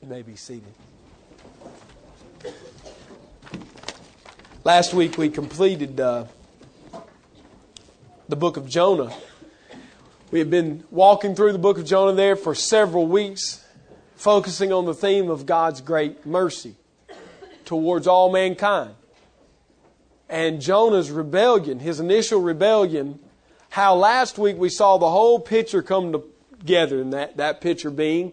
You may be seated. Last week we completed uh, the book of Jonah. We have been walking through the book of Jonah there for several weeks, focusing on the theme of God's great mercy towards all mankind. And Jonah's rebellion, his initial rebellion, how last week we saw the whole picture come together, and that, that picture being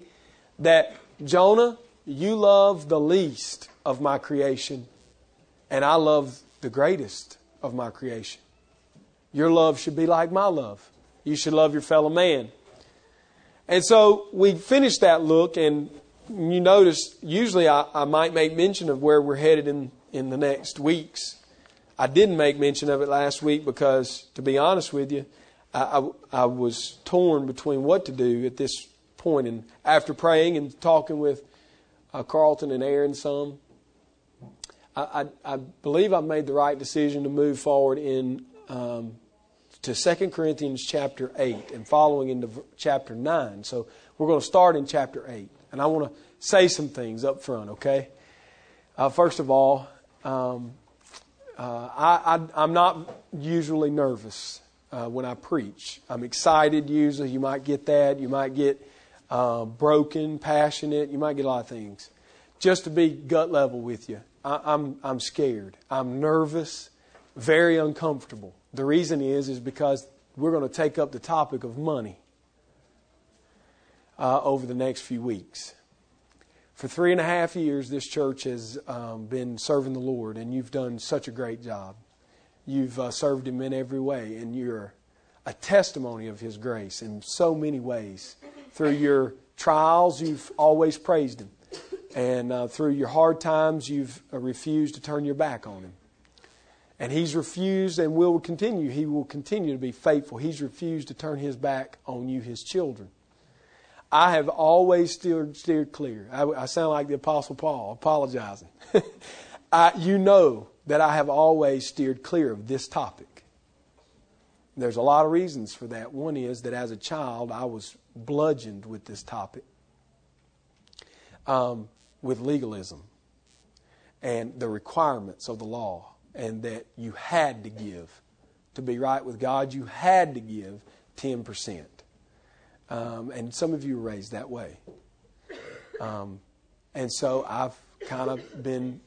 that Jonah, you love the least of my creation, and I love the greatest of my creation. Your love should be like my love. You should love your fellow man. And so we finished that look, and you notice usually I, I might make mention of where we're headed in, in the next weeks. I didn't make mention of it last week because, to be honest with you, I, I, I was torn between what to do at this point. And after praying and talking with uh, Carlton and Aaron some, I, I, I, believe I've made the right decision to move forward in um, to 2 Corinthians chapter 8 and following into chapter 9. So we're going to start in chapter 8. And I want to say some things up front, okay? Uh, first of all, um, uh, I, am not usually nervous uh, when I preach. I'm excited usually. You might get that. You might get uh, broken, passionate. You might get a lot of things. Just to be gut level with you, I, I'm, I'm scared. I'm nervous, very uncomfortable. The reason is, is because we're going to take up the topic of money uh, over the next few weeks. For three and a half years, this church has um, been serving the Lord, and you've done such a great job. You've uh, served Him in every way, and you're a testimony of His grace in so many ways. Through your trials, you've always praised Him. And uh, through your hard times, you've uh, refused to turn your back on Him. And He's refused and will continue. He will continue to be faithful. He's refused to turn His back on you, His children. I have always steered, steered clear. I, I sound like the Apostle Paul, apologizing. I, you know that I have always steered clear of this topic. There's a lot of reasons for that. One is that as a child, I was bludgeoned with this topic, um, with legalism and the requirements of the law, and that you had to give. To be right with God, you had to give 10%. Um, and some of you were raised that way. Um, and so I've kind of been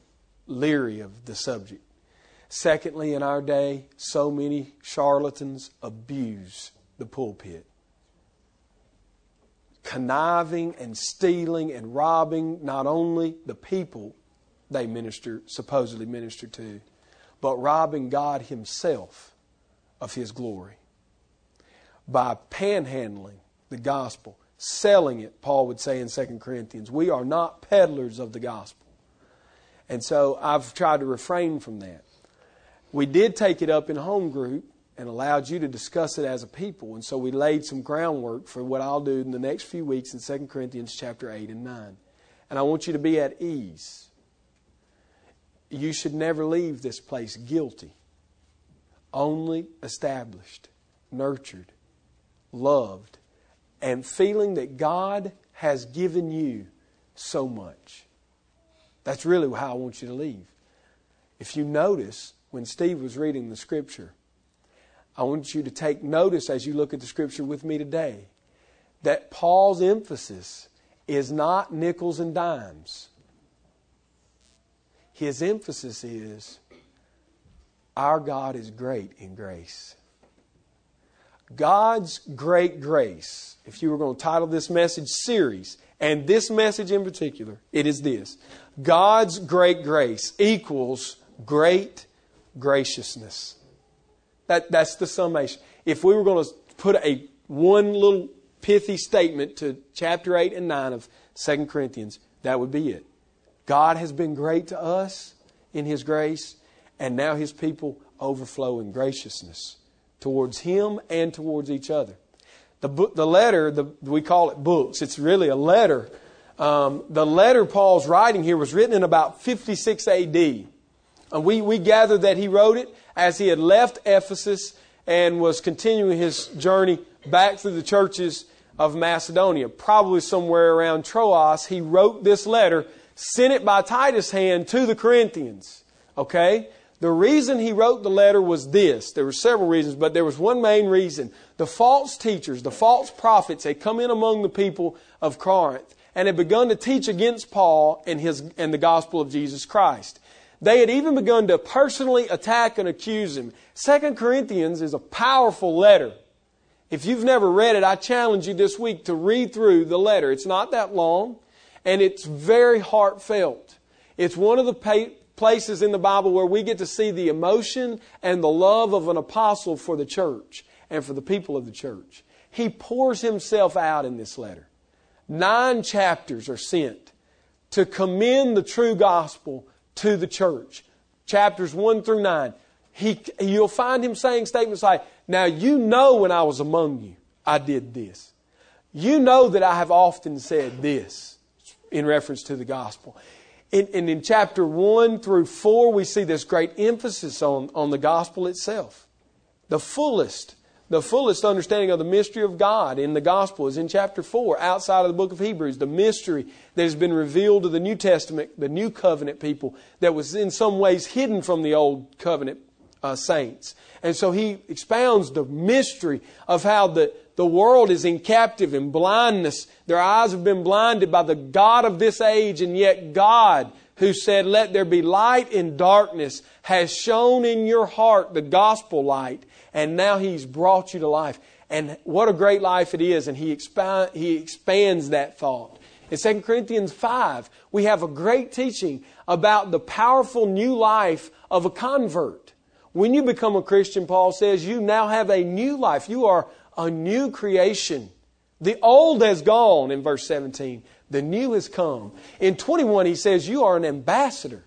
leery of the subject. Secondly, in our day, so many charlatans abuse the pulpit. Conniving and stealing and robbing not only the people they minister, supposedly minister to, but robbing God Himself of His glory by panhandling the gospel, selling it, Paul would say in 2 Corinthians. We are not peddlers of the gospel. And so I've tried to refrain from that. We did take it up in home group and allowed you to discuss it as a people. And so we laid some groundwork for what I'll do in the next few weeks in 2 Corinthians chapter 8 and 9. And I want you to be at ease. You should never leave this place guilty, only established, nurtured, loved, and feeling that God has given you so much. That's really how I want you to leave. If you notice, when Steve was reading the scripture, I want you to take notice as you look at the scripture with me today that Paul's emphasis is not nickels and dimes. His emphasis is our God is great in grace. God's great grace, if you were going to title this message series, and this message in particular, it is this God's great grace equals great graciousness. That, that's the summation. If we were going to put a one little pithy statement to chapter 8 and 9 of 2 Corinthians, that would be it. God has been great to us in His grace, and now His people overflow in graciousness towards him and towards each other. The, book, the letter, the, we call it books. It's really a letter. Um, the letter Paul's writing here was written in about 56 AD. And we, we gather that he wrote it as he had left Ephesus and was continuing his journey back through the churches of Macedonia, probably somewhere around Troas, he wrote this letter, sent it by Titus' hand to the Corinthians. Okay? The reason he wrote the letter was this. There were several reasons, but there was one main reason. The false teachers, the false prophets had come in among the people of Corinth and had begun to teach against Paul and, his, and the gospel of Jesus Christ. They had even begun to personally attack and accuse him. Second Corinthians is a powerful letter. If you've never read it, I challenge you this week to read through the letter. It's not that long, and it's very heartfelt. It's one of the places in the Bible where we get to see the emotion and the love of an apostle for the church and for the people of the church. He pours himself out in this letter. Nine chapters are sent to commend the true gospel to the church. Chapters 1 through 9. He, you'll find him saying statements like, now you know when I was among you, I did this. You know that I have often said this in reference to the gospel. In, and in chapter 1 through 4, we see this great emphasis on, on the gospel itself. The fullest, the fullest understanding of the mystery of God in the gospel is in chapter 4, outside of the book of Hebrews. The mystery that has been revealed to the New Testament, the new covenant people, that was in some ways hidden from the old covenant uh, saints. And so he expounds the mystery of how the, the world is in captive in blindness. Their eyes have been blinded by the God of this age, and yet God, who said, Let there be light in darkness, has shone in your heart the gospel light, and now he's brought you to life. And what a great life it is, and he, expand, he expands that thought. In 2 Corinthians 5, we have a great teaching about the powerful new life of a convert. When you become a Christian, Paul says, you now have a new life. You are a new creation. The old has gone in verse 17. The new has come. In 21, he says, you are an ambassador.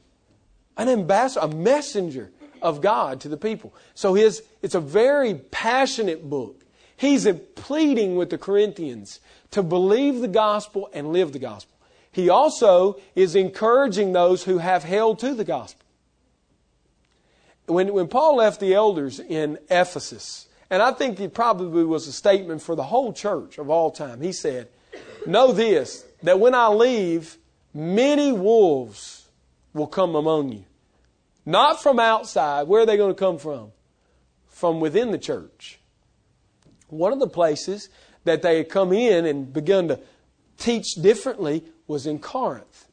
An ambassador, a messenger of God to the people. So his, it's a very passionate book. He's pleading with the Corinthians to believe the gospel and live the gospel. He also is encouraging those who have held to the gospel when, when Paul left the elders in Ephesus, and I think it probably was a statement for the whole church of all time, he said, Know this, that when I leave, many wolves will come among you. Not from outside. Where are they going to come from? From within the church. One of the places that they had come in and begun to teach differently was in Corinth.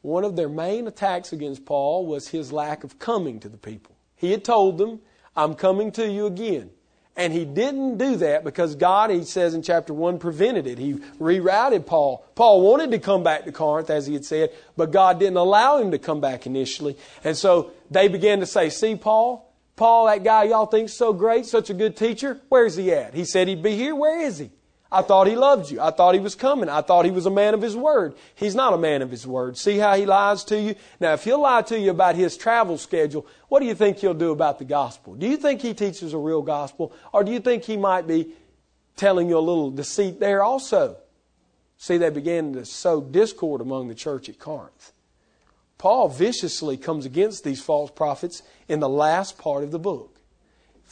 One of their main attacks against Paul was his lack of coming to the people. He had told them, I'm coming to you again. And he didn't do that because God, he says in chapter 1, prevented it. He rerouted Paul. Paul wanted to come back to Corinth, as he had said, but God didn't allow him to come back initially. And so they began to say, See, Paul, Paul, that guy y'all think's so great, such a good teacher, where's he at? He said he'd be here. Where is he? I thought he loved you. I thought he was coming. I thought he was a man of his word. He's not a man of his word. See how he lies to you? Now, if he'll lie to you about his travel schedule, what do you think he'll do about the gospel? Do you think he teaches a real gospel? Or do you think he might be telling you a little deceit there also? See, they began to sow discord among the church at Corinth. Paul viciously comes against these false prophets in the last part of the book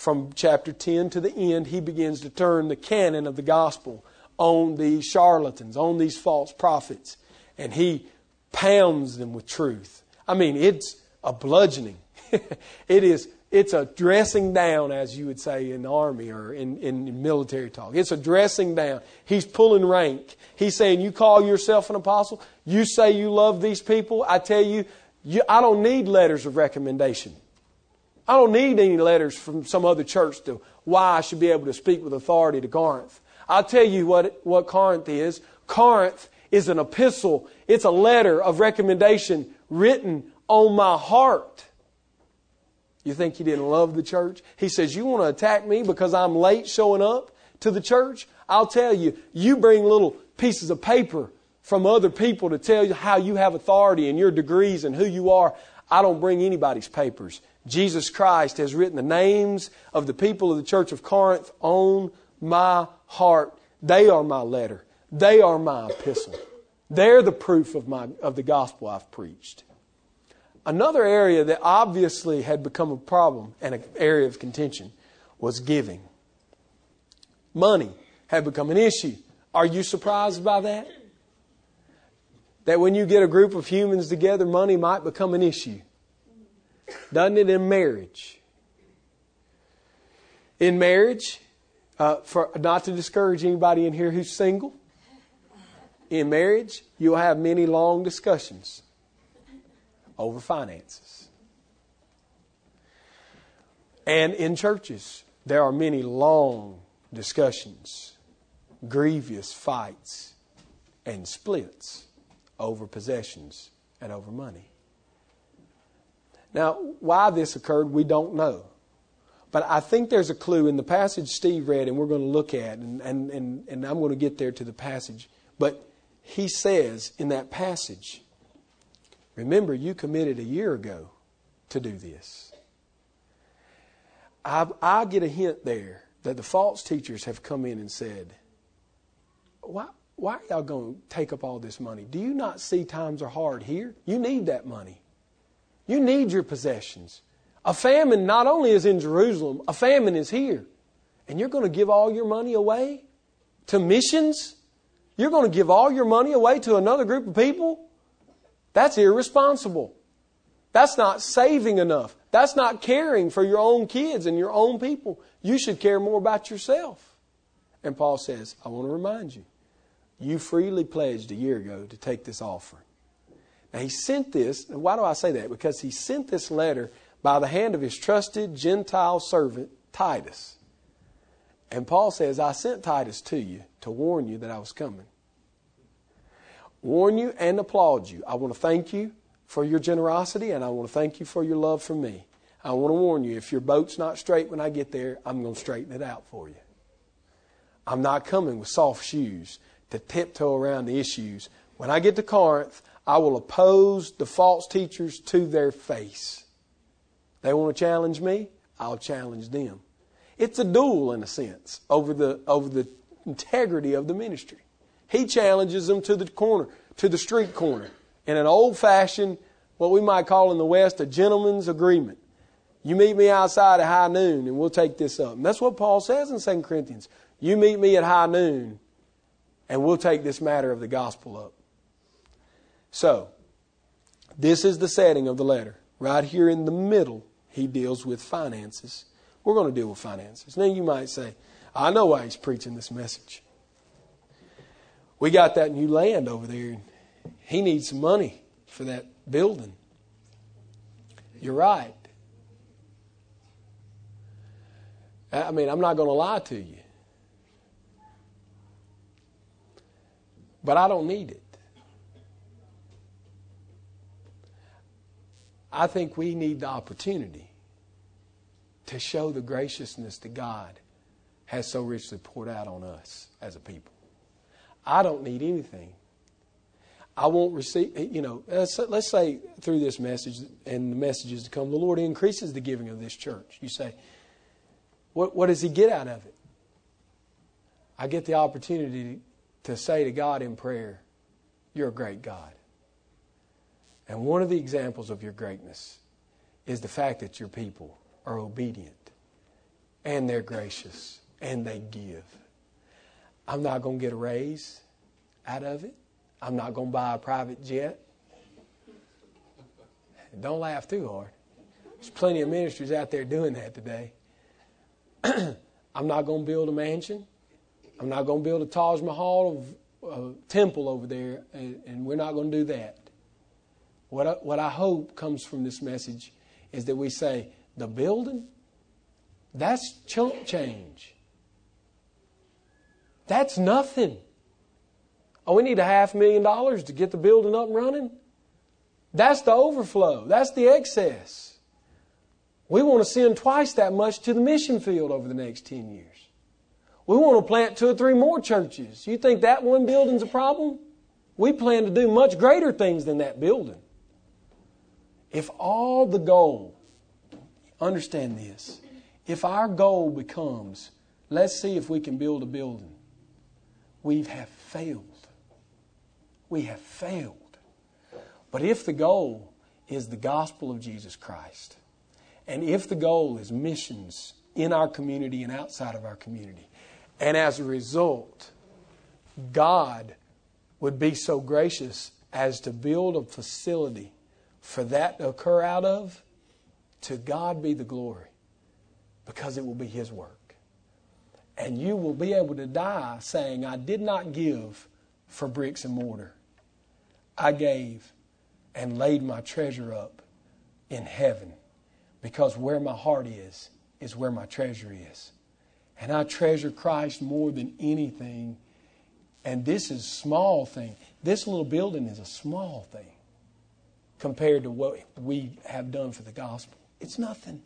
from chapter 10 to the end, he begins to turn the cannon of the gospel on these charlatans, on these false prophets, and he pounds them with truth. I mean, it's a bludgeoning. it is it's a dressing down, as you would say in the army or in, in military talk. It's a dressing down. He's pulling rank. He's saying, You call yourself an apostle? You say you love these people? I tell you, you I don't need letters of recommendation. I don't need any letters from some other church to why I should be able to speak with authority to Corinth. I'll tell you what, what Corinth is. Corinth is an epistle. It's a letter of recommendation written on my heart. You think he didn't love the church? He says, You want to attack me because I'm late showing up to the church? I'll tell you, you bring little pieces of paper from other people to tell you how you have authority and your degrees and who you are. I don't bring anybody's papers. Jesus Christ has written the names of the people of the church of Corinth on my heart. They are my letter. They are my epistle. They're the proof of, my, of the gospel I've preached. Another area that obviously had become a problem and an area of contention was giving. Money had become an issue Are you surprised by that? That when you get a group of humans together, money might become an issue. Doesn't it in marriage? In marriage, uh, for not to discourage anybody in here who's single, in marriage, you'll have many long discussions over finances. And in churches, there are many long discussions, grievous fights, and splits over possessions and over money. Now, why this occurred, we don't know. But I think there's a clue in the passage Steve read, and we're going to look at, and, and, and, and I'm going to get there to the passage. But he says in that passage, Remember, you committed a year ago to do this. I, I get a hint there that the false teachers have come in and said, Why, why are y'all going to take up all this money? Do you not see times are hard here? You need that money. You need your possessions. A famine not only is in Jerusalem, a famine is here. And you're going to give all your money away to missions? You're going to give all your money away to another group of people? That's irresponsible. That's not saving enough. That's not caring for your own kids and your own people. You should care more about yourself. And Paul says, I want to remind you, you freely pledged a year ago to take this offering. Now, he sent this, and why do I say that? Because he sent this letter by the hand of his trusted Gentile servant, Titus. And Paul says, I sent Titus to you to warn you that I was coming. Warn you and applaud you. I want to thank you for your generosity and I want to thank you for your love for me. I want to warn you if your boat's not straight when I get there, I'm going to straighten it out for you. I'm not coming with soft shoes to tiptoe around the issues. When I get to Corinth, I will oppose the false teachers to their face. They want to challenge me, I'll challenge them. It's a duel in a sense over the over the integrity of the ministry. He challenges them to the corner, to the street corner, in an old fashioned, what we might call in the West, a gentleman's agreement. You meet me outside at high noon and we'll take this up. And that's what Paul says in 2 Corinthians. You meet me at high noon and we'll take this matter of the gospel up. So, this is the setting of the letter. Right here in the middle, he deals with finances. We're going to deal with finances. Now, you might say, I know why he's preaching this message. We got that new land over there. And he needs some money for that building. You're right. I mean, I'm not going to lie to you. But I don't need it. I think we need the opportunity to show the graciousness that God has so richly poured out on us as a people. I don't need anything. I won't receive, you know, let's, say through this message and the messages to come, the Lord increases the giving of this church. You say, what, what does He get out of it? I get the opportunity to say to God in prayer, You're a great God. And one of the examples of your greatness is the fact that your people are obedient and they're gracious and they give. I'm not going to get a raise out of it. I'm not going to buy a private jet. Don't laugh too hard. There's plenty of ministries out there doing that today. I'm not going to build a mansion. I'm not going to build a Taj Mahal of a temple over there, and, and we're not going to do that. What I, what I hope comes from this message is that we say, the building, that's chunk change. That's nothing. Oh, we need a half million dollars to get the building up and running? That's the overflow. That's the excess. We want to send twice that much to the mission field over the next 10 years. We want to plant two or three more churches. You think that one building's a problem? We plan to do much greater things than that building. If all the goal, understand this, if our goal becomes, let's see if we can build a building, we have failed. We have failed. But if the goal is the gospel of Jesus Christ, and if the goal is missions in our community and outside of our community, and as a result, God would be so gracious as to build a facility for that to occur out of, to God be the glory because it will be His work. And you will be able to die saying, I did not give for bricks and mortar. I gave and laid my treasure up in heaven because where my heart is, is where my treasure is. And I treasure Christ more than anything. And this is small thing. This little building is a small thing compared to what we have done for the gospel. It's nothing.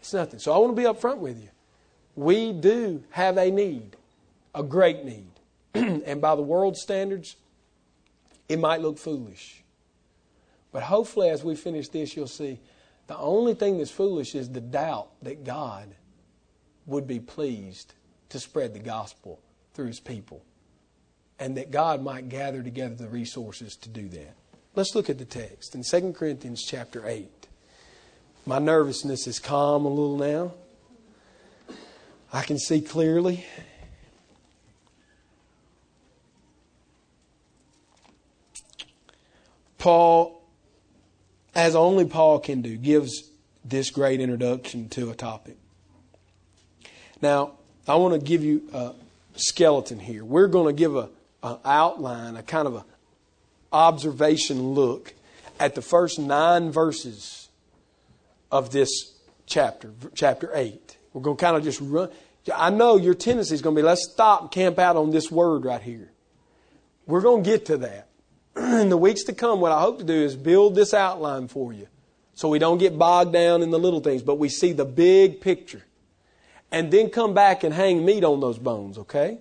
It's nothing. So I want to be upfront with you. We do have a need, a great need. and by the world's standards, it might look foolish. But hopefully, as we finish this, you'll see the only thing that's foolish is the doubt that God would be pleased to spread the gospel through his people and that God might gather together the resources to do that. Let's look at the text in 2 Corinthians chapter 8. My nervousness is calm a little now. I can see clearly. Paul, as only Paul can do, gives this great introduction to a topic. Now, I want to give you a skeleton here. We're going to give a, a outline, a kind of a observation look at the first nine verses of this chapter, chapter 8. We're going to kind of just run. I know your tendency is going to be let's stop and camp out on this word right here. We're going to get to that. In the weeks to come, what I hope to do is build this outline for you so we don't get bogged down in the little things, but we see the big picture. And then come back and hang meat on those bones, okay?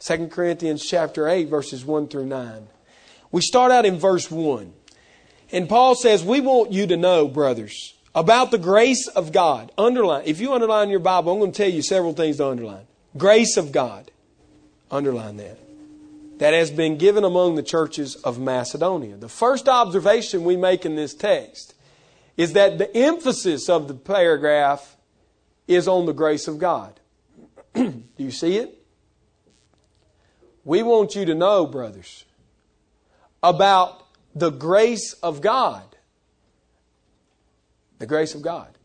2 Corinthians chapter 8, verses 1 through 9. We start out in verse 1. And Paul says, We want you to know, brothers, about the grace of God. Underline. If you underline your Bible, I'm going to tell you several things to underline. Grace of God. Underline that. That has been given among the churches of Macedonia. The first observation we make in this text is that the emphasis of the paragraph is on the grace of God. Do you see it? We want you to know, brothers, about the grace of God. The grace of God.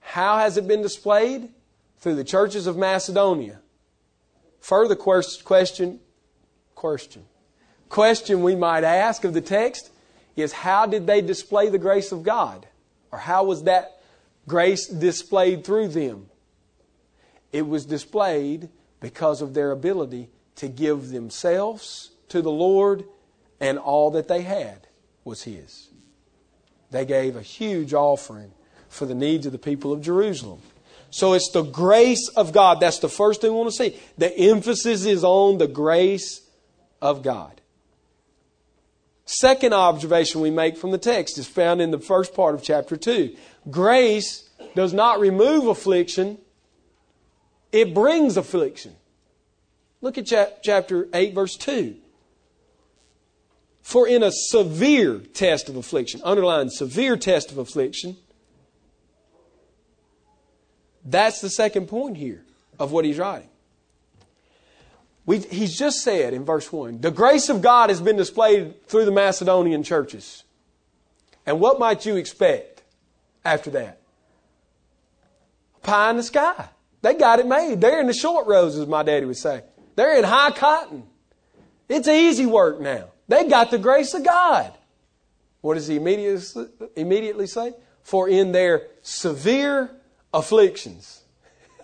How has it been displayed? Through the churches of Macedonia. Further question, question, question we might ask of the text is how did they display the grace of God? Or how was that grace displayed through them? It was displayed because of their ability to give themselves to the Lord, and all that they had was His. They gave a huge offering for the needs of the people of Jerusalem. So it's the grace of God. That's the first thing we want to see. The emphasis is on the grace of God. Second observation we make from the text is found in the first part of chapter 2. Grace does not remove affliction, it brings affliction. Look at chapter 8, verse 2. For in a severe test of affliction, underline severe test of affliction, that's the second point here of what he's writing. We've, he's just said in verse 1 the grace of God has been displayed through the Macedonian churches. And what might you expect after that? Pie in the sky. They got it made. They're in the short rows, as my daddy would say. They're in high cotton. It's easy work now. They got the grace of God. What does he immediately, immediately say? For in their severe afflictions.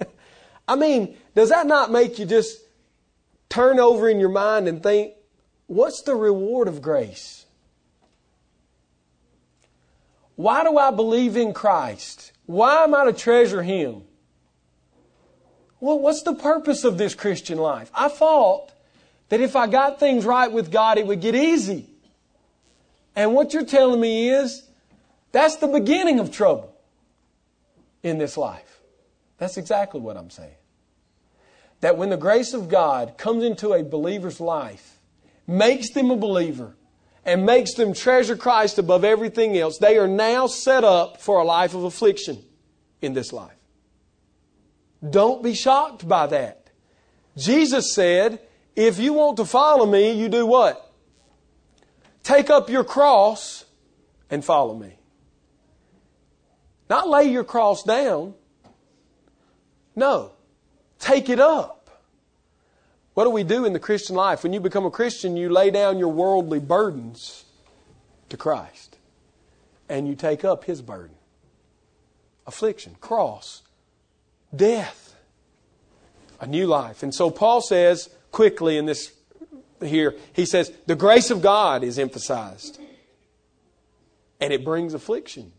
I mean, does that not make you just turn over in your mind and think, what's the reward of grace? Why do I believe in Christ? Why am I to treasure Him? Well, what's the purpose of this Christian life? I thought that if I got things right with God, it would get easy. And what you're telling me is that's the beginning of trouble in this life. That's exactly what I'm saying. That when the grace of God comes into a believer's life, makes them a believer, and makes them treasure Christ above everything else, they are now set up for a life of affliction in this life. Don't be shocked by that. Jesus said, if you want to follow me, you do what? Take up your cross and follow me. Not lay your cross down. No. Take it up. What do we do in the Christian life? When you become a Christian, you lay down your worldly burdens to Christ. And you take up His burden affliction, cross, death, a new life. And so Paul says quickly in this here, he says, the grace of God is emphasized. And it brings affliction.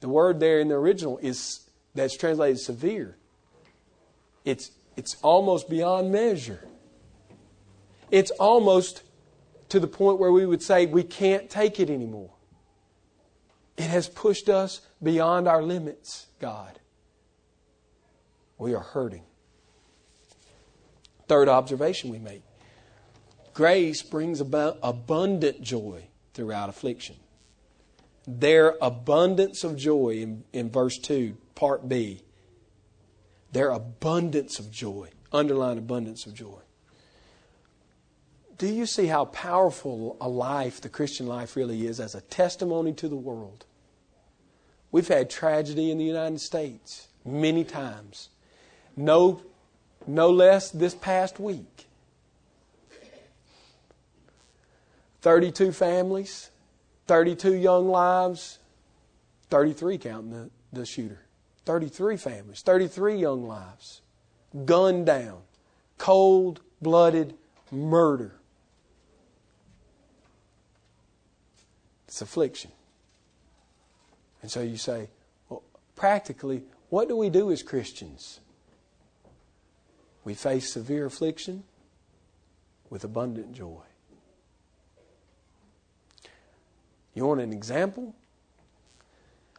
The word there in the original is that's translated severe. It's it's almost beyond measure. It's almost to the point where we would say we can't take it anymore. It has pushed us beyond our limits, God. We are hurting. Third observation we make grace brings about abundant joy throughout affliction. Their abundance of joy in, in verse 2, part B. Their abundance of joy. Underline abundance of joy. Do you see how powerful a life the Christian life really is as a testimony to the world? We've had tragedy in the United States many times. No, no less this past week. 32 families, 32 young lives, 33 counting the, the shooter. 33 families, 33 young lives, gunned down, cold blooded murder. It's affliction. And so you say, well, practically, what do we do as Christians? We face severe affliction with abundant joy. You want an example?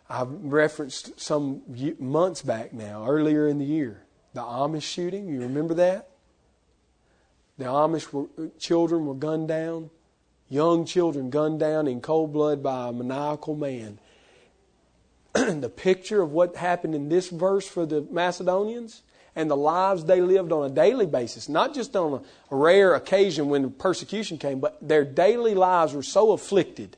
I've referenced some months back now, earlier in the year, the Amish shooting. You remember that? The Amish were, uh, children were gunned down, young children gunned down in cold blood by a maniacal man. the picture of what happened in this verse for the Macedonians and the lives they lived on a daily basis, not just on a, rare occasion when persecution came, but their daily lives were so afflicted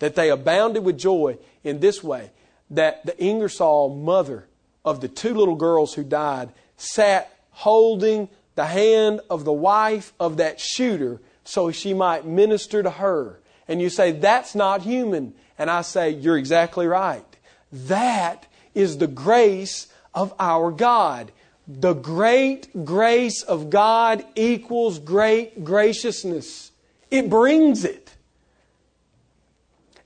that they abounded with joy in this way that the Ingersoll mother of the two little girls who died sat holding the hand of the wife of that shooter so she might minister to her. And you say, that's not human. And I say, you're exactly right. That is the grace of our God. The great grace of God equals great graciousness. It brings it.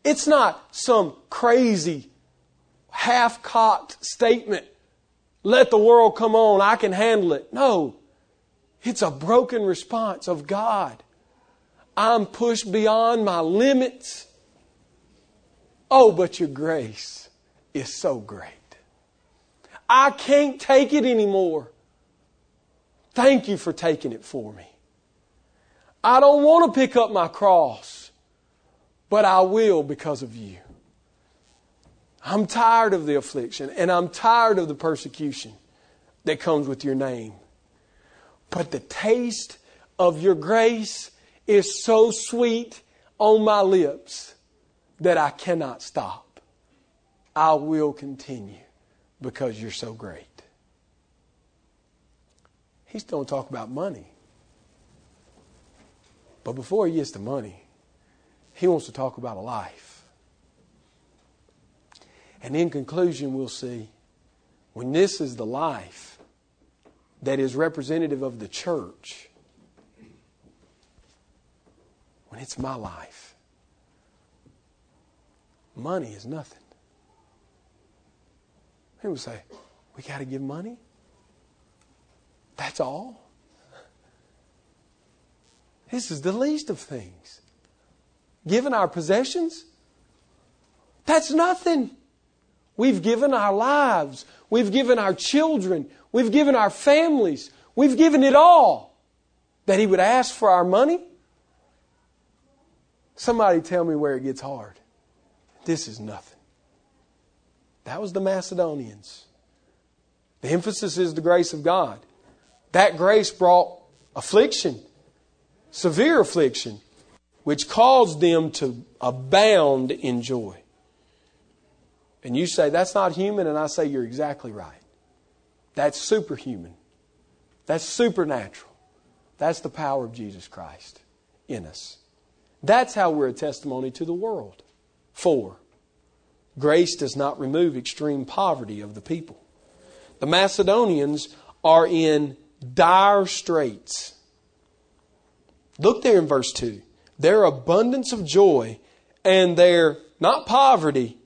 It's not some crazy, half cocked statement. Let the world come on, I can handle it. No, it's a broken response of God. I'm pushed beyond my limits. Oh, but your grace is so great. I can't take it anymore. Thank you for taking it for me. I don't want to pick up my cross, but I will because of you. I'm tired of the affliction and I'm tired of the persecution that comes with your name. But the taste of your grace is so sweet on my lips that I cannot stop. I will continue because you're so great. He's going to talk about money. But before he gets to money, he wants to talk about a life. And in conclusion, we'll see when this is the life that is representative of the church, when it's my life, money is nothing. People say, We got to give money? That's all? This is the least of things. Given our possessions? That's nothing. We've given our lives. We've given our children. We've given our families. We've given it all. That He would ask for our money? Somebody tell me where it gets hard. This is nothing. That was the Macedonians. The emphasis is the grace of God. That grace brought affliction, severe affliction, which caused them to abound in joy. And you say, that's not human, and I say, you're exactly right. That's superhuman. That's supernatural. That's the power of Jesus Christ in us. That's how we're a testimony to the world. Four, grace does not remove extreme poverty of the people. The Macedonians are in dire straits. Look there in verse 2. Their abundance of joy and their, not poverty,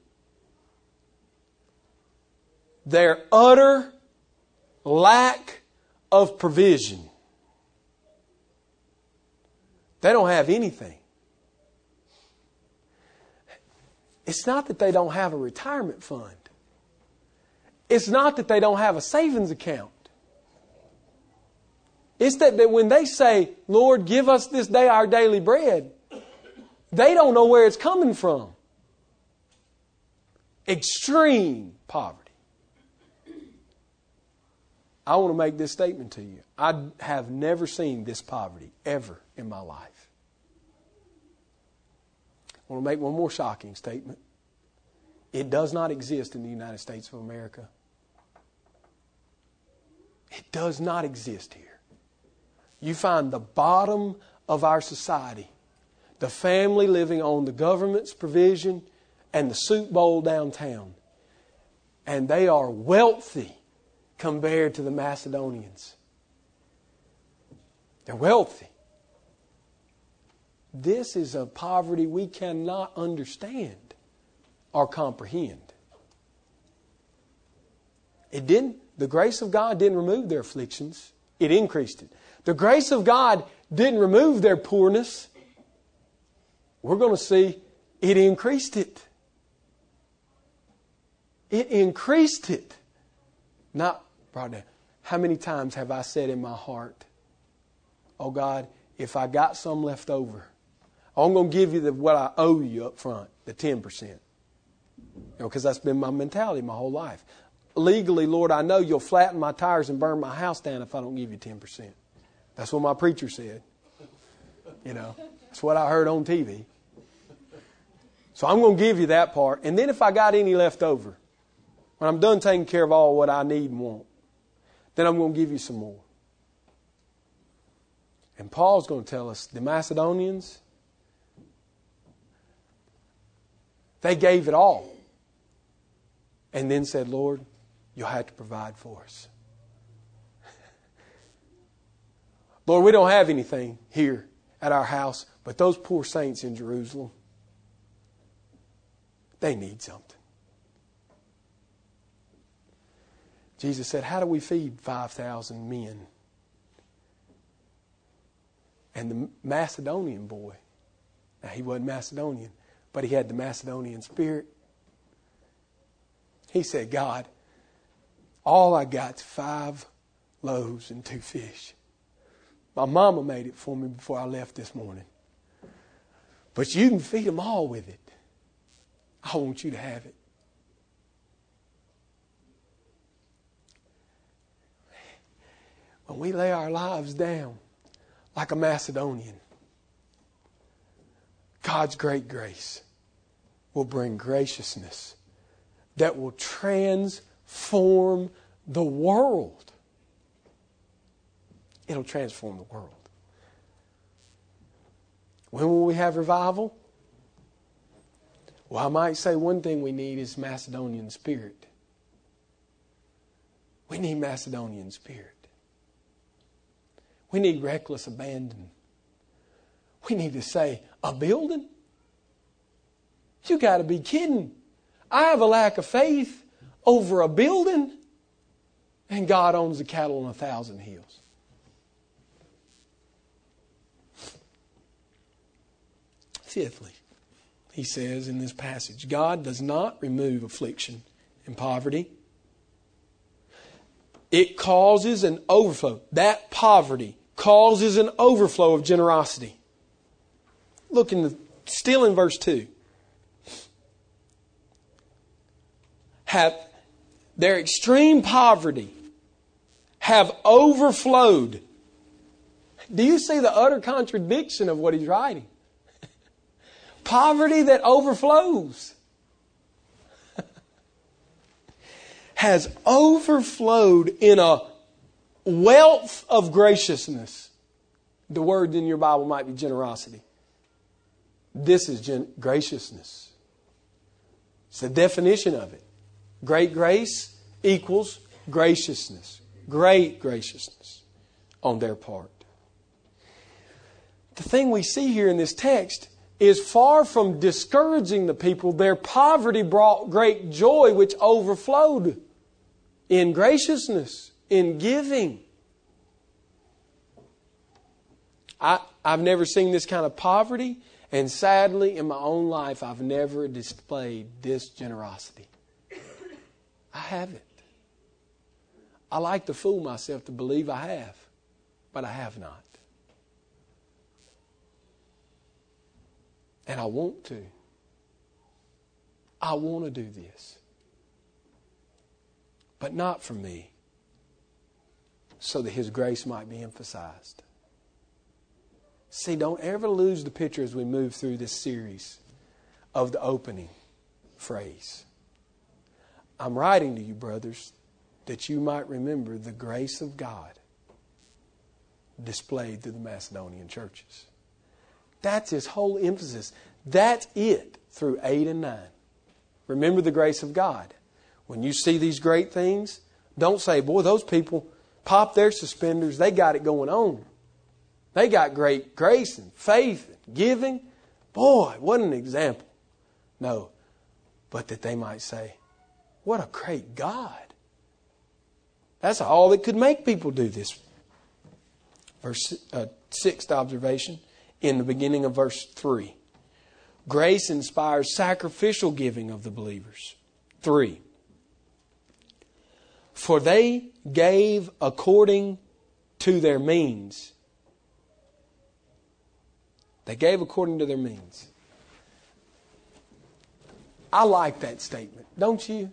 their utter lack of provision. They don't have anything. It's not that they don't have a retirement fund. It's not that they don't have a savings account. It's that, that when they say, Lord, give us this day our daily bread, they don't know where it's coming from. Extreme poverty. I want to make this statement to you. I have never seen this poverty ever in my life. I want to make one more shocking statement. It does not exist in the United States of America. It does not exist here. You find the bottom of our society, the family living on the government's provision and the soup bowl downtown. And they are wealthy compared to the Macedonians. They're wealthy. This is a poverty we cannot understand or comprehend. It didn't, the grace of God didn't remove their afflictions, it increased it. The grace of God didn't remove their poorness. We're going to see it increased it. It increased it. Not brought down. How many times have I said in my heart, Oh God, if I got some left over, I'm going to give you the, what I owe you up front, the 10%. You know, because that's been my mentality my whole life. Legally, Lord, I know you'll flatten my tires and burn my house down if I don't give you 10%. That's what my preacher said. You know, that's what I heard on TV. So I'm going to give you that part. And then if I got any left over, when I'm done taking care of all what I need and want, then I'm going to give you some more. And Paul's going to tell us the Macedonians, they gave it all. And then said, Lord, you'll have to provide for us. Lord, we don't have anything here at our house, but those poor saints in Jerusalem, they need something. Jesus said, How do we feed 5,000 men? And the Macedonian boy, now he wasn't Macedonian, but he had the Macedonian spirit. He said, God, all I got's five loaves and two fish. My mama made it for me before I left this morning. But you can feed them all with it. I want you to have it. When we lay our lives down like a Macedonian, God's great grace will bring graciousness that will transform the world. It'll transform the world. When will we have revival? Well, I might say one thing we need is Macedonian spirit. We need Macedonian spirit. We need reckless abandon. We need to say, a building? You got to be kidding. I have a lack of faith over a building, and God owns the cattle on a thousand hills. Fifthly, he says in this passage, God does not remove affliction and poverty. It causes an overflow. That poverty causes an overflow of generosity. Look in the, still in verse 2. Have their extreme poverty have overflowed. Do you see the utter contradiction of what he's writing? Poverty that overflows has overflowed in a wealth of graciousness. The word in your Bible might be generosity. This is gen- graciousness. It's the definition of it. Great grace equals graciousness. Great graciousness on their part. The thing we see here in this text is far from discouraging the people, their poverty brought great joy, which overflowed in graciousness, in giving. I, I've never seen this kind of poverty, and sadly, in my own life, I've never displayed this generosity. I haven't. I like to fool myself to believe I have, but I have not. And I want to. I want to do this. But not for me, so that His grace might be emphasized. See, don't ever lose the picture as we move through this series of the opening phrase. I'm writing to you, brothers, that you might remember the grace of God displayed through the Macedonian churches. That's his whole emphasis. That's it through 8 and 9. Remember the grace of God. When you see these great things, don't say, boy, those people pop their suspenders, they got it going on. They got great grace and faith and giving. Boy, what an example. No, but that they might say, what a great God. That's all that could make people do this. Verse uh, sixth observation in the beginning of verse three. Grace inspires sacrificial giving of the believers. Three. For they gave according to their means. They gave according to their means. I like that statement, don't you?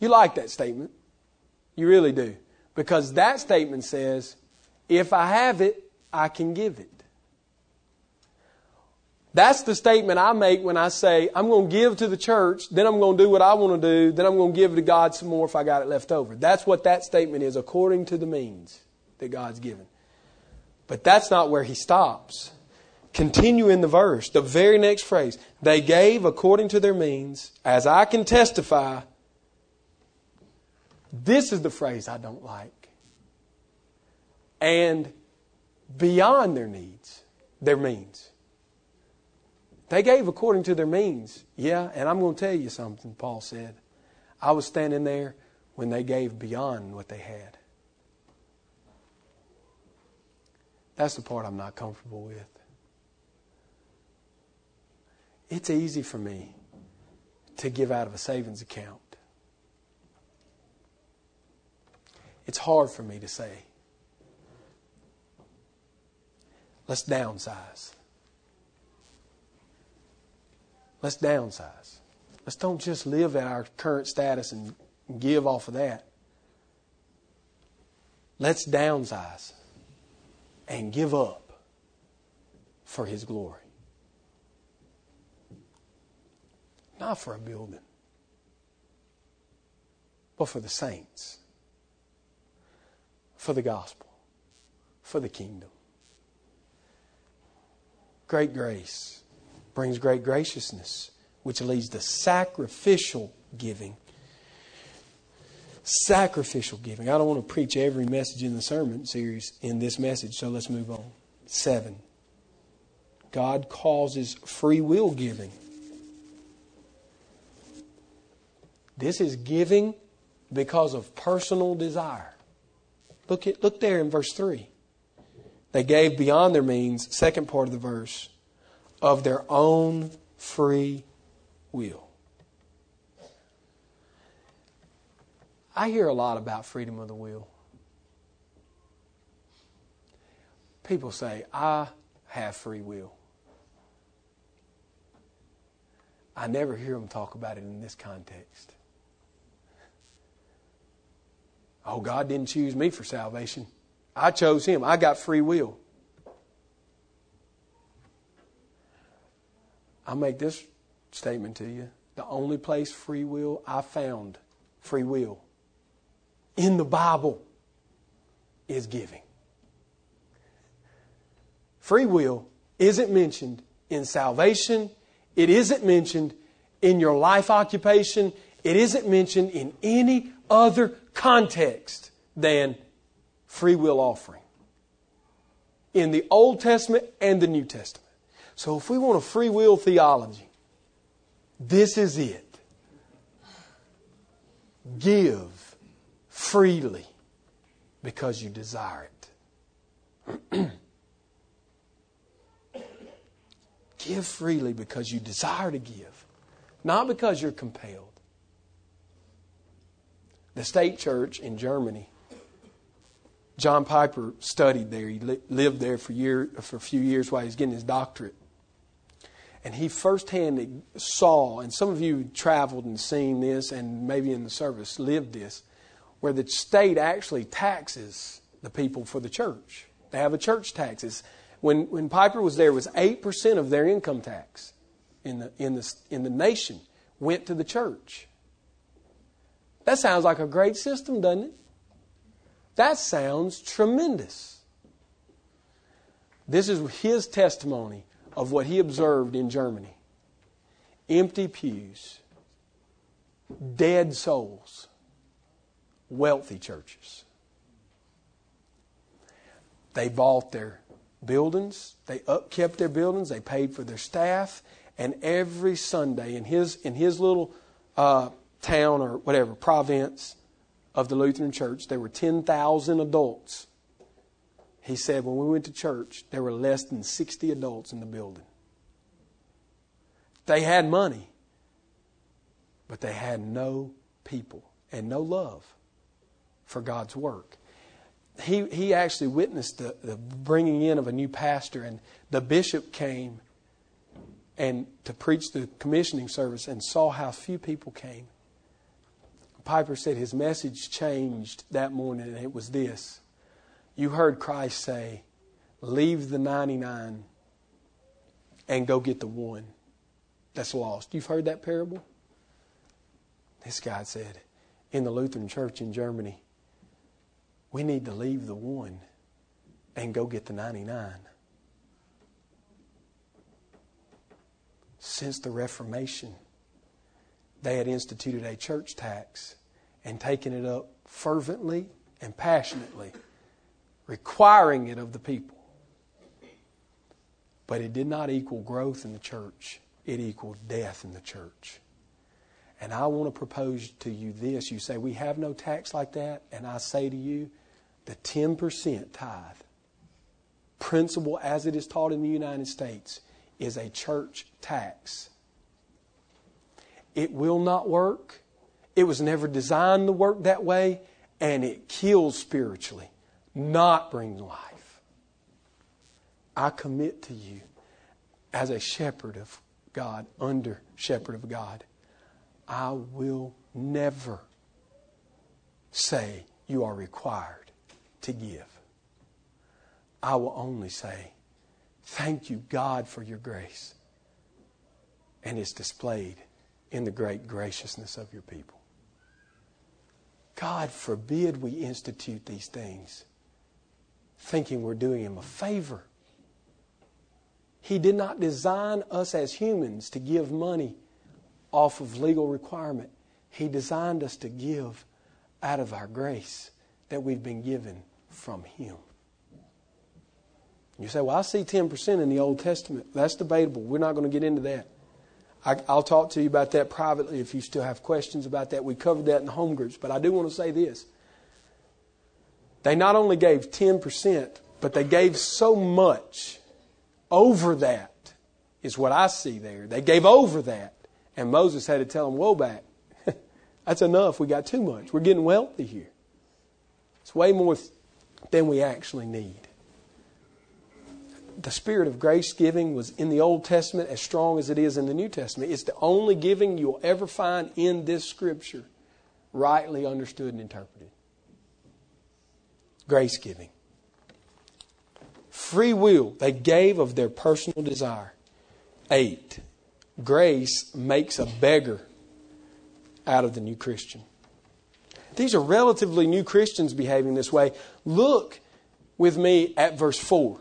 You like that statement. You really do. Because that statement says, if I have it, I can give it. That's the statement I make when I say, I'm going to give to the church, then I'm going to do what I want to do, then I'm going to give to God some more if I got it left over. That's what that statement is, according to the means that God's given. But that's not where he stops. Continue in the verse, the very next phrase. They gave according to their means, as I can testify, this is the phrase I don't like. And beyond their needs, their means. They gave according to their means. Yeah, and I'm going to tell you something, Paul said. I was standing there when they gave beyond what they had. That's the part I'm not comfortable with. It's easy for me to give out of a savings account. it's hard for me to say. Let's downsize. Let's downsize. Let's don't just live at our current status and give off of that. Let's downsize and give up for His glory. Not for a building, but for the saints for the gospel, for the kingdom. Great grace brings great graciousness, which leads to sacrificial giving. Sacrificial giving. I don't want to preach every message in the sermon series in this message, so let's move on. Seven. God causes free will giving. This is giving because of personal desire. Look, at, look there in verse 3. They gave beyond their means, second part of the verse, of their own free will. I hear a lot about freedom of the will. People say, I have free will. I never hear them talk about it in this context. Oh, God didn't choose me for salvation. I chose Him. I got free will. I'll make this statement to you. The only place free will I found free will in the Bible is giving. Free will isn't mentioned in salvation, it isn't mentioned in your life occupation, it isn't mentioned in any other context than free will offering in the Old Testament and the New Testament. So if we want a free will theology, this is it. Give freely because you desire it. give freely because you desire to give, not because you're compelled. The state church in Germany, John Piper studied there. He li- lived there for, year, for a few years while he was getting his doctorate. And he firsthand saw, and some of you traveled and seen this, and maybe in the service lived this, where the state actually taxes the people for the church. They have a church taxes. When, when Piper was there, was 8% of their income tax in the, in, the, in the nation went to the church. That sounds like a great system, doesn't it? That sounds tremendous. This is his testimony of what he observed in Germany empty pews, dead souls, wealthy churches. They bought their buildings, they upkept their buildings, they paid for their staff, and every Sunday in his, in his little uh, town or whatever, province of the Lutheran church, there were 10,000 adults he said, when we went to church, there were less than 60 adults in the building. They had money, but they had no people and no love for God's work. He, he actually witnessed the, the bringing in of a new pastor, and the bishop came and to preach the commissioning service and saw how few people came. Piper said his message changed that morning, and it was this you heard Christ say, Leave the 99 and go get the one that's lost. You've heard that parable? This guy said, in the Lutheran church in Germany, we need to leave the one and go get the 99. Since the Reformation, they had instituted a church tax and taken it up fervently and passionately requiring it of the people. But it did not equal growth in the church, it equaled death in the church. And I want to propose to you this. You say, We have no tax like that. And I say to you, the 10% tithe, principle as it is taught in the United States, is a church tax. It will not work. It was never designed to work that way, and it kills spiritually not bring life. I commit to you as a shepherd of God, under shepherd of God, I will never say you are required to give. I will only say, Thank you, God, for your grace. And it's displayed in the great graciousness of your people. God forbid we institute these things thinking we're doing him a favor. He did not design us as humans to give money off of legal requirement. He designed us to give out of our grace that we've been given from Him. You say, well, I see 10% in the Old Testament. That's debatable. We're not going to get into that. I, will talk to you about that privately if you still have questions about that. We covered that in the home groups. But I do want to say this they not only gave 10%, but they gave so much over that, is what I see there. They gave over that. And Moses had to tell them, Whoa back. That's enough. We got too much. We're getting wealthy here. It's way more than we actually need. The spirit of grace giving was in the Old Testament as strong as it is in the New Testament. It's the only giving you'll ever find in this scripture rightly understood and interpreted. Grace giving. Free will. They gave of their personal desire. Eight. Grace makes a beggar out of the new Christian. These are relatively new Christians behaving this way. Look with me at verse 4.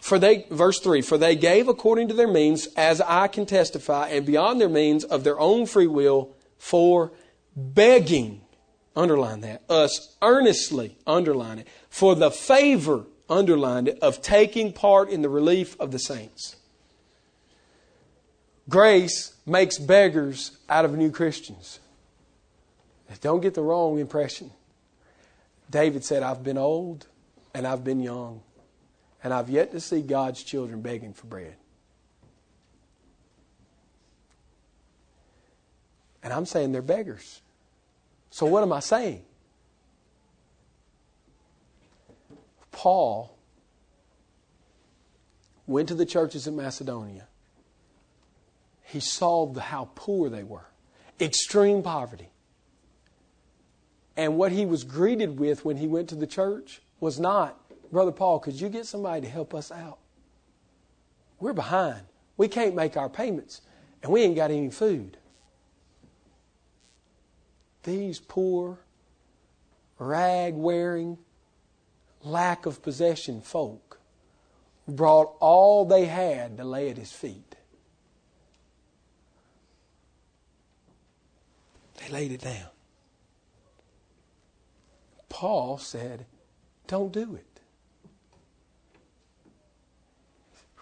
For they, verse 3, for they gave according to their means, as I can testify, and beyond their means of their own free will, for begging, underline that, us earnestly, underline it, for the favor, underline it, of taking part in the relief of the saints. Grace makes beggars out of new Christians. Don't get the wrong impression. David said, I've been old and I've been young and I've yet to see God's children begging for bread. And I'm saying they're beggars. So what am I saying? Paul went to the churches in Macedonia. He saw how poor they were, extreme poverty. And what he was greeted with when he went to the church was not Brother Paul, could you get somebody to help us out? We're behind. We can't make our payments, and we ain't got any food. These poor, rag wearing, lack of possession folk brought all they had to lay at his feet. They laid it down. Paul said, Don't do it.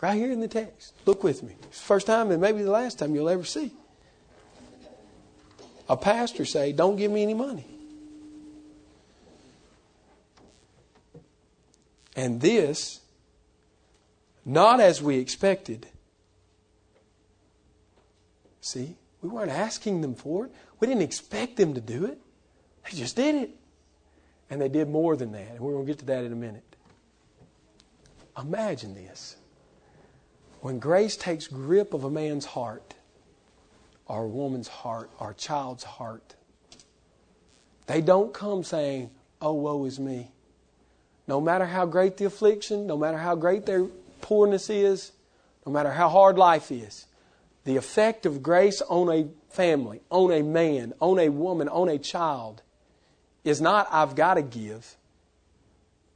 Right here in the text. Look with me. It's the first time and maybe the last time you'll ever see. A pastor say, Don't give me any money. And this, not as we expected. See, we weren't asking them for it. We didn't expect them to do it. They just did it. And they did more than that. And we're going to get to that in a minute. Imagine this. When grace takes grip of a man's heart, or a woman's heart, or a child's heart, they don't come saying, Oh, woe is me. No matter how great the affliction, no matter how great their poorness is, no matter how hard life is, the effect of grace on a family, on a man, on a woman, on a child is not, I've got to give.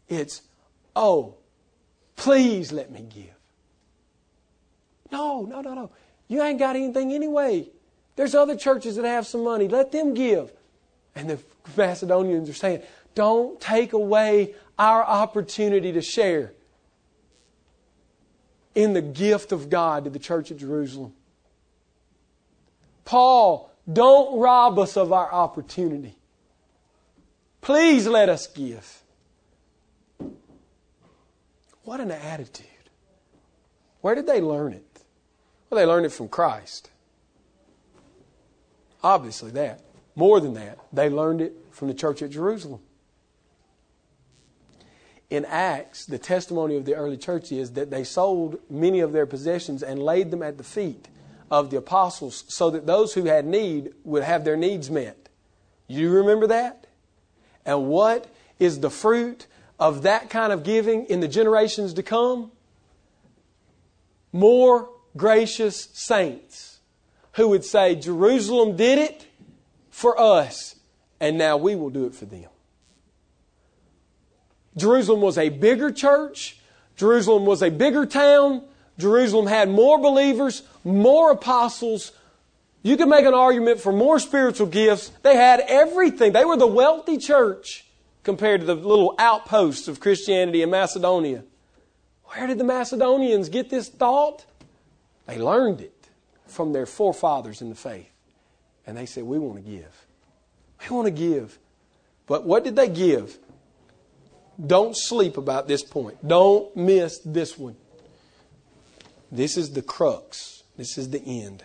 It's, oh, please let me give. No, no, no, no. You ain't got anything anyway. There's other churches that have some money. Let them give. And the Macedonians are saying, don't take away our opportunity to share in the gift of God to the church at Jerusalem. Paul, don't rob us of our opportunity. Please let us give. What an attitude. Where did they learn it? Well, they learned it from Christ. Obviously, that. More than that, they learned it from the church at Jerusalem. In Acts, the testimony of the early church is that they sold many of their possessions and laid them at the feet of the apostles so that those who had need would have their needs met. You remember that? And what is the fruit of that kind of giving in the generations to come? More gracious saints who would say, Jerusalem did it for us, and now we will do it for them. Jerusalem was a bigger church. Jerusalem was a bigger town. Jerusalem had more believers, more apostles. You can make an argument for more spiritual gifts. They had everything. They were the wealthy church compared to the little outposts of Christianity in Macedonia. Where did the Macedonians get this thought? They learned it from their forefathers in the faith. And they said, We want to give. We want to give. But what did they give? Don't sleep about this point. Don't miss this one. This is the crux. This is the end.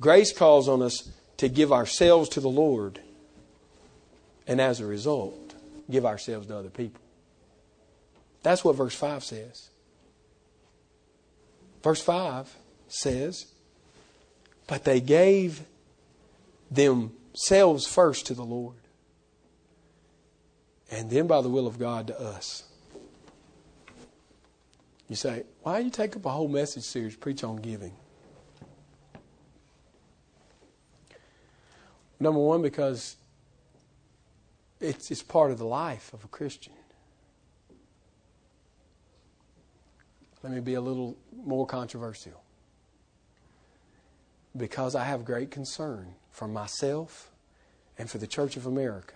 Grace calls on us to give ourselves to the Lord, and as a result, give ourselves to other people. That's what verse 5 says. Verse 5 says, But they gave themselves first to the Lord. and then by the will of God to us. You say, why do you take up a whole message series, preach on giving? Number one, because it's, it's part of the life of a Christian. Let me be a little more controversial. Because I have great concern for myself and for the Church of America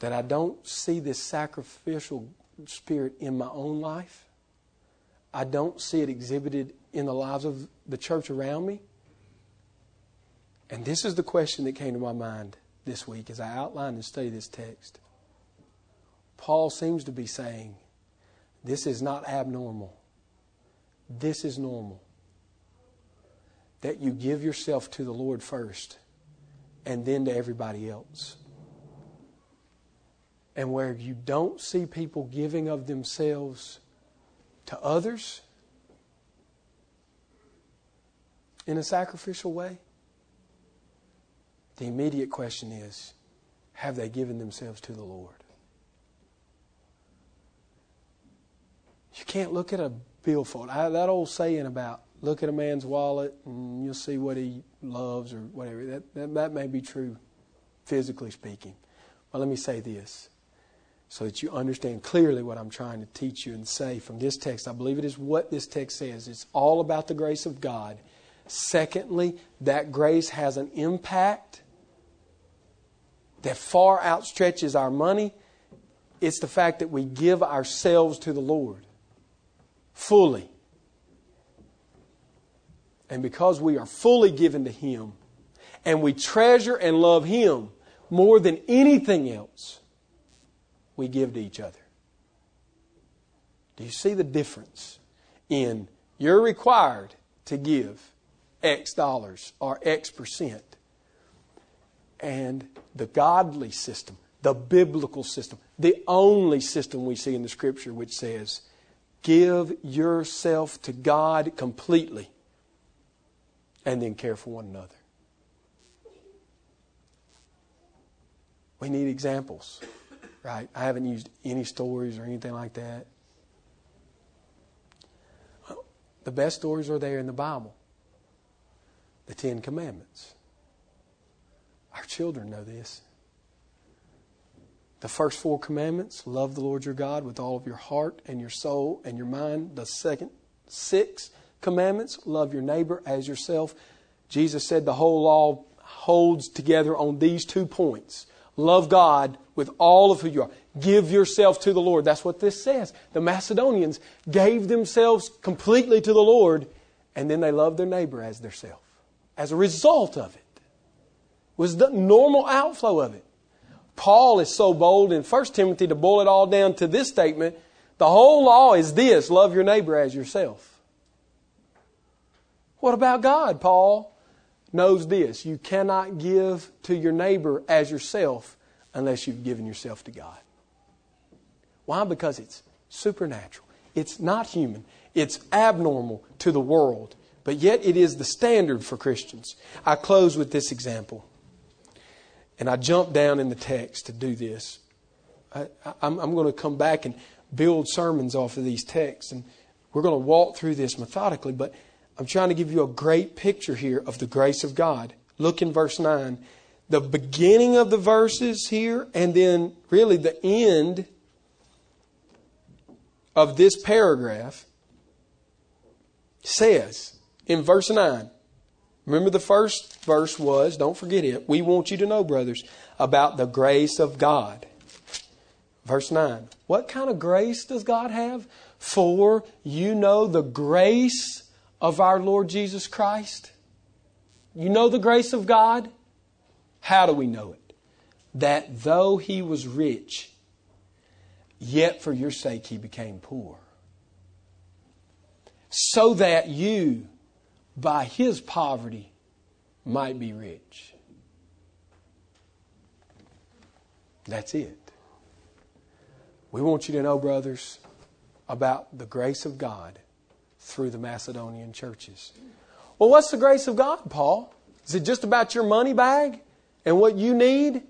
that I don't see this sacrificial spirit in my own life. I don't see it exhibited in the lives of the church around me. And this is the question that came to my mind this week as I outlined and studied this text. Paul seems to be saying, this is not abnormal. This is normal. That you give yourself to the Lord first and then to everybody else. And where you don't see people giving of themselves to others in a sacrificial way, the immediate question is have they given themselves to the Lord? You can't look at a billfold. I, that old saying about look at a man's wallet and you'll see what he loves or whatever, that, that, that may be true, physically speaking. But let me say this so that you understand clearly what I'm trying to teach you and say from this text. I believe it is what this text says. It's all about the grace of God. Secondly, that grace has an impact that far outstretches our money. It's the fact that we give ourselves to the Lord fully. And because we are fully given to Him, and we treasure and love Him more than anything else, we give to each other. Do you see the difference in you're required to give X dollars or X percent and the godly system, the biblical system, the only system we see in the scripture which says Give yourself to God completely and then care for one another. We need examples, right? I haven't used any stories or anything like that. The best stories are there in the Bible the Ten Commandments. Our children know this. The first four commandments love the Lord your God with all of your heart and your soul and your mind. The second six commandments love your neighbor as yourself. Jesus said the whole law holds together on these two points love God with all of who you are. Give yourself to the Lord. That's what this says. The Macedonians gave themselves completely to the Lord, and then they loved their neighbor as their self. As a result of it, was the normal outflow of it. Paul is so bold in 1 Timothy to boil it all down to this statement the whole law is this love your neighbor as yourself. What about God? Paul knows this you cannot give to your neighbor as yourself unless you've given yourself to God. Why? Because it's supernatural, it's not human, it's abnormal to the world, but yet it is the standard for Christians. I close with this example. And I jumped down in the text to do this. I, am going to come back and build sermons off of these texts, and we're going to walk through this methodically, but I'm trying to give you a great picture here of the grace of God. Look in verse 9. The beginning of the verses here, and then really the end of this paragraph says in verse 9, Remember, the first verse was, don't forget it, we want you to know, brothers, about the grace of God. Verse 9. What kind of grace does God have? For you know the grace of our Lord Jesus Christ. You know the grace of God? How do we know it? That though he was rich, yet for your sake he became poor. So that you, by his poverty might be rich. That's it. We want you to know, brothers, about the grace of God through the Macedonian churches. Well, what's the grace of God, Paul? Is it just about your money bag and what you need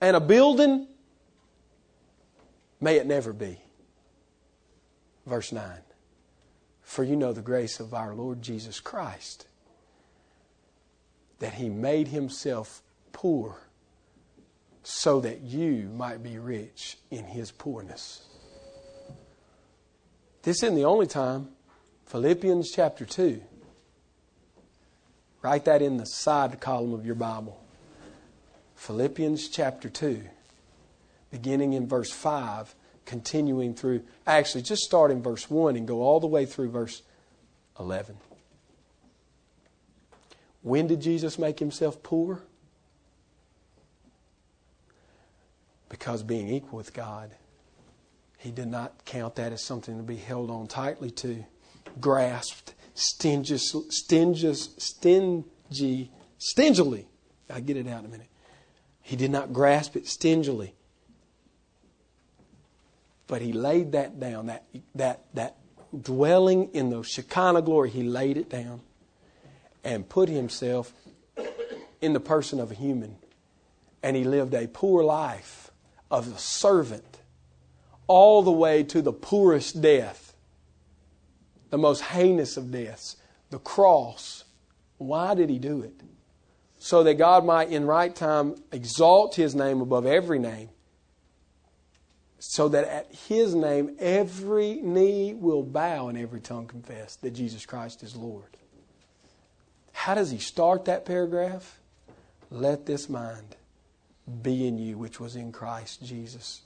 and a building May it never be. Verse 9. For you know the grace of our Lord Jesus Christ, that he made himself poor so that you might be rich in his poorness. This isn't the only time. Philippians chapter 2. Write that in the side column of your Bible. Philippians chapter 2, beginning in verse 5, continuing through, actually, just start in verse 1 and go all the way through verse 11. When did Jesus make himself poor? Because being equal with God, he did not count that as something to be held on tightly to, grasped, stingy, stingy, stingy, stingily. I'll get it out in a minute. He did not grasp it stingily. But he laid that down, that, that, that dwelling in the Shekinah glory, he laid it down and put himself in the person of a human. And he lived a poor life of a servant all the way to the poorest death, the most heinous of deaths, the cross. Why did he do it? So that God might, in right time, exalt his name above every name. So that at his name, every knee will bow and every tongue confess that Jesus Christ is Lord. How does he start that paragraph? Let this mind be in you, which was in Christ Jesus.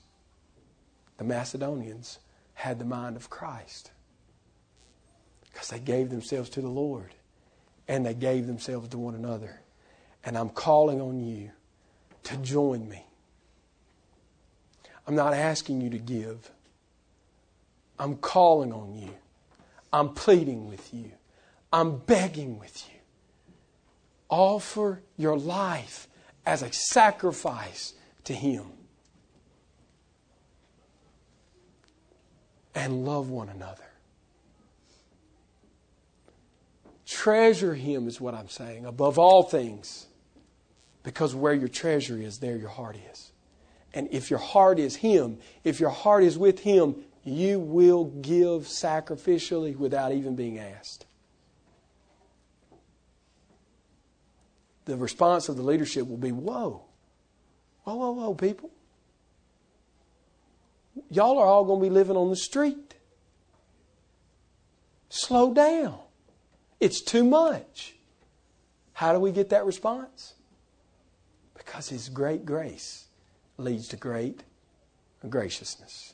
The Macedonians had the mind of Christ because they gave themselves to the Lord and they gave themselves to one another. And I'm calling on you to join me. I'm not asking you to give. I'm calling on you. I'm pleading with you. I'm begging with you. Offer your life as a sacrifice to Him. and love one another. Treasure Him is what I'm saying, above all things, because where your treasure is, there your heart is. And if your heart is Him, if your heart is with Him, you will give sacrificially without even being asked. The response of the leadership will be, Whoa, whoa, whoa, whoa, people y'all are all going to be living on the street. Slow down. It's too much. How do we get that response? Because His great grace leads to great graciousness.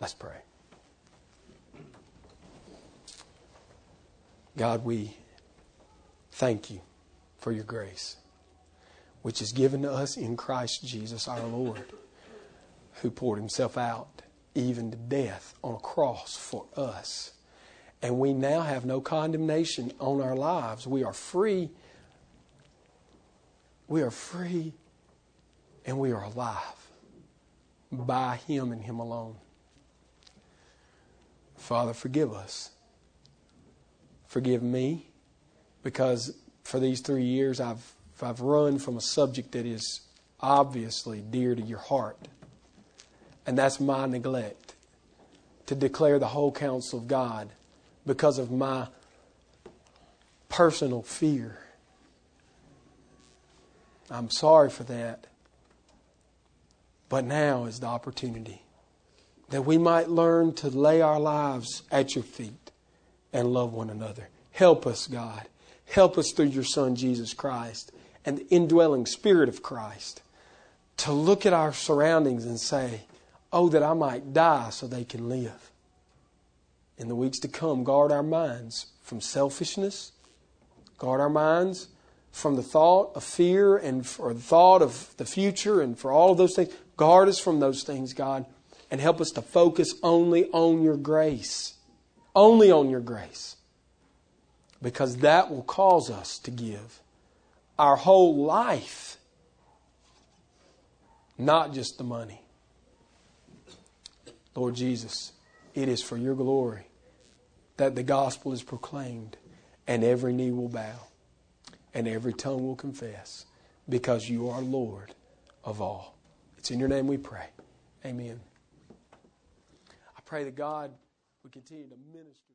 Let's pray. God, we thank you for your grace, which is given to us in Christ Jesus our Lord who poured himself out even to death on a cross for us. And we now have no condemnation on our lives. We are free. We are free and we are alive by Him and Him alone. Father, forgive us. Forgive me because for these three years I've, I've run from a subject that is obviously dear to your heart. And that's my neglect to declare the whole counsel of God because of my personal fear. I'm sorry for that. But now is the opportunity that we might learn to lay our lives at your feet and love one another. Help us, God. Help us through your Son, Jesus Christ, and the indwelling Spirit of Christ to look at our surroundings and say, Oh, that I might die so they can live. In the weeks to come, guard our minds from selfishness, guard our minds from the thought of fear and for the thought of the future and for all of those things. Guard us from those things, God, and help us to focus only on your grace. Only on your grace. Because that will cause us to give our whole life, not just the money. Lord Jesus, it is for your glory that the gospel is proclaimed and every knee will bow and every tongue will confess because you are Lord of all. It's in your name we pray. Amen. I pray that God would continue to minister.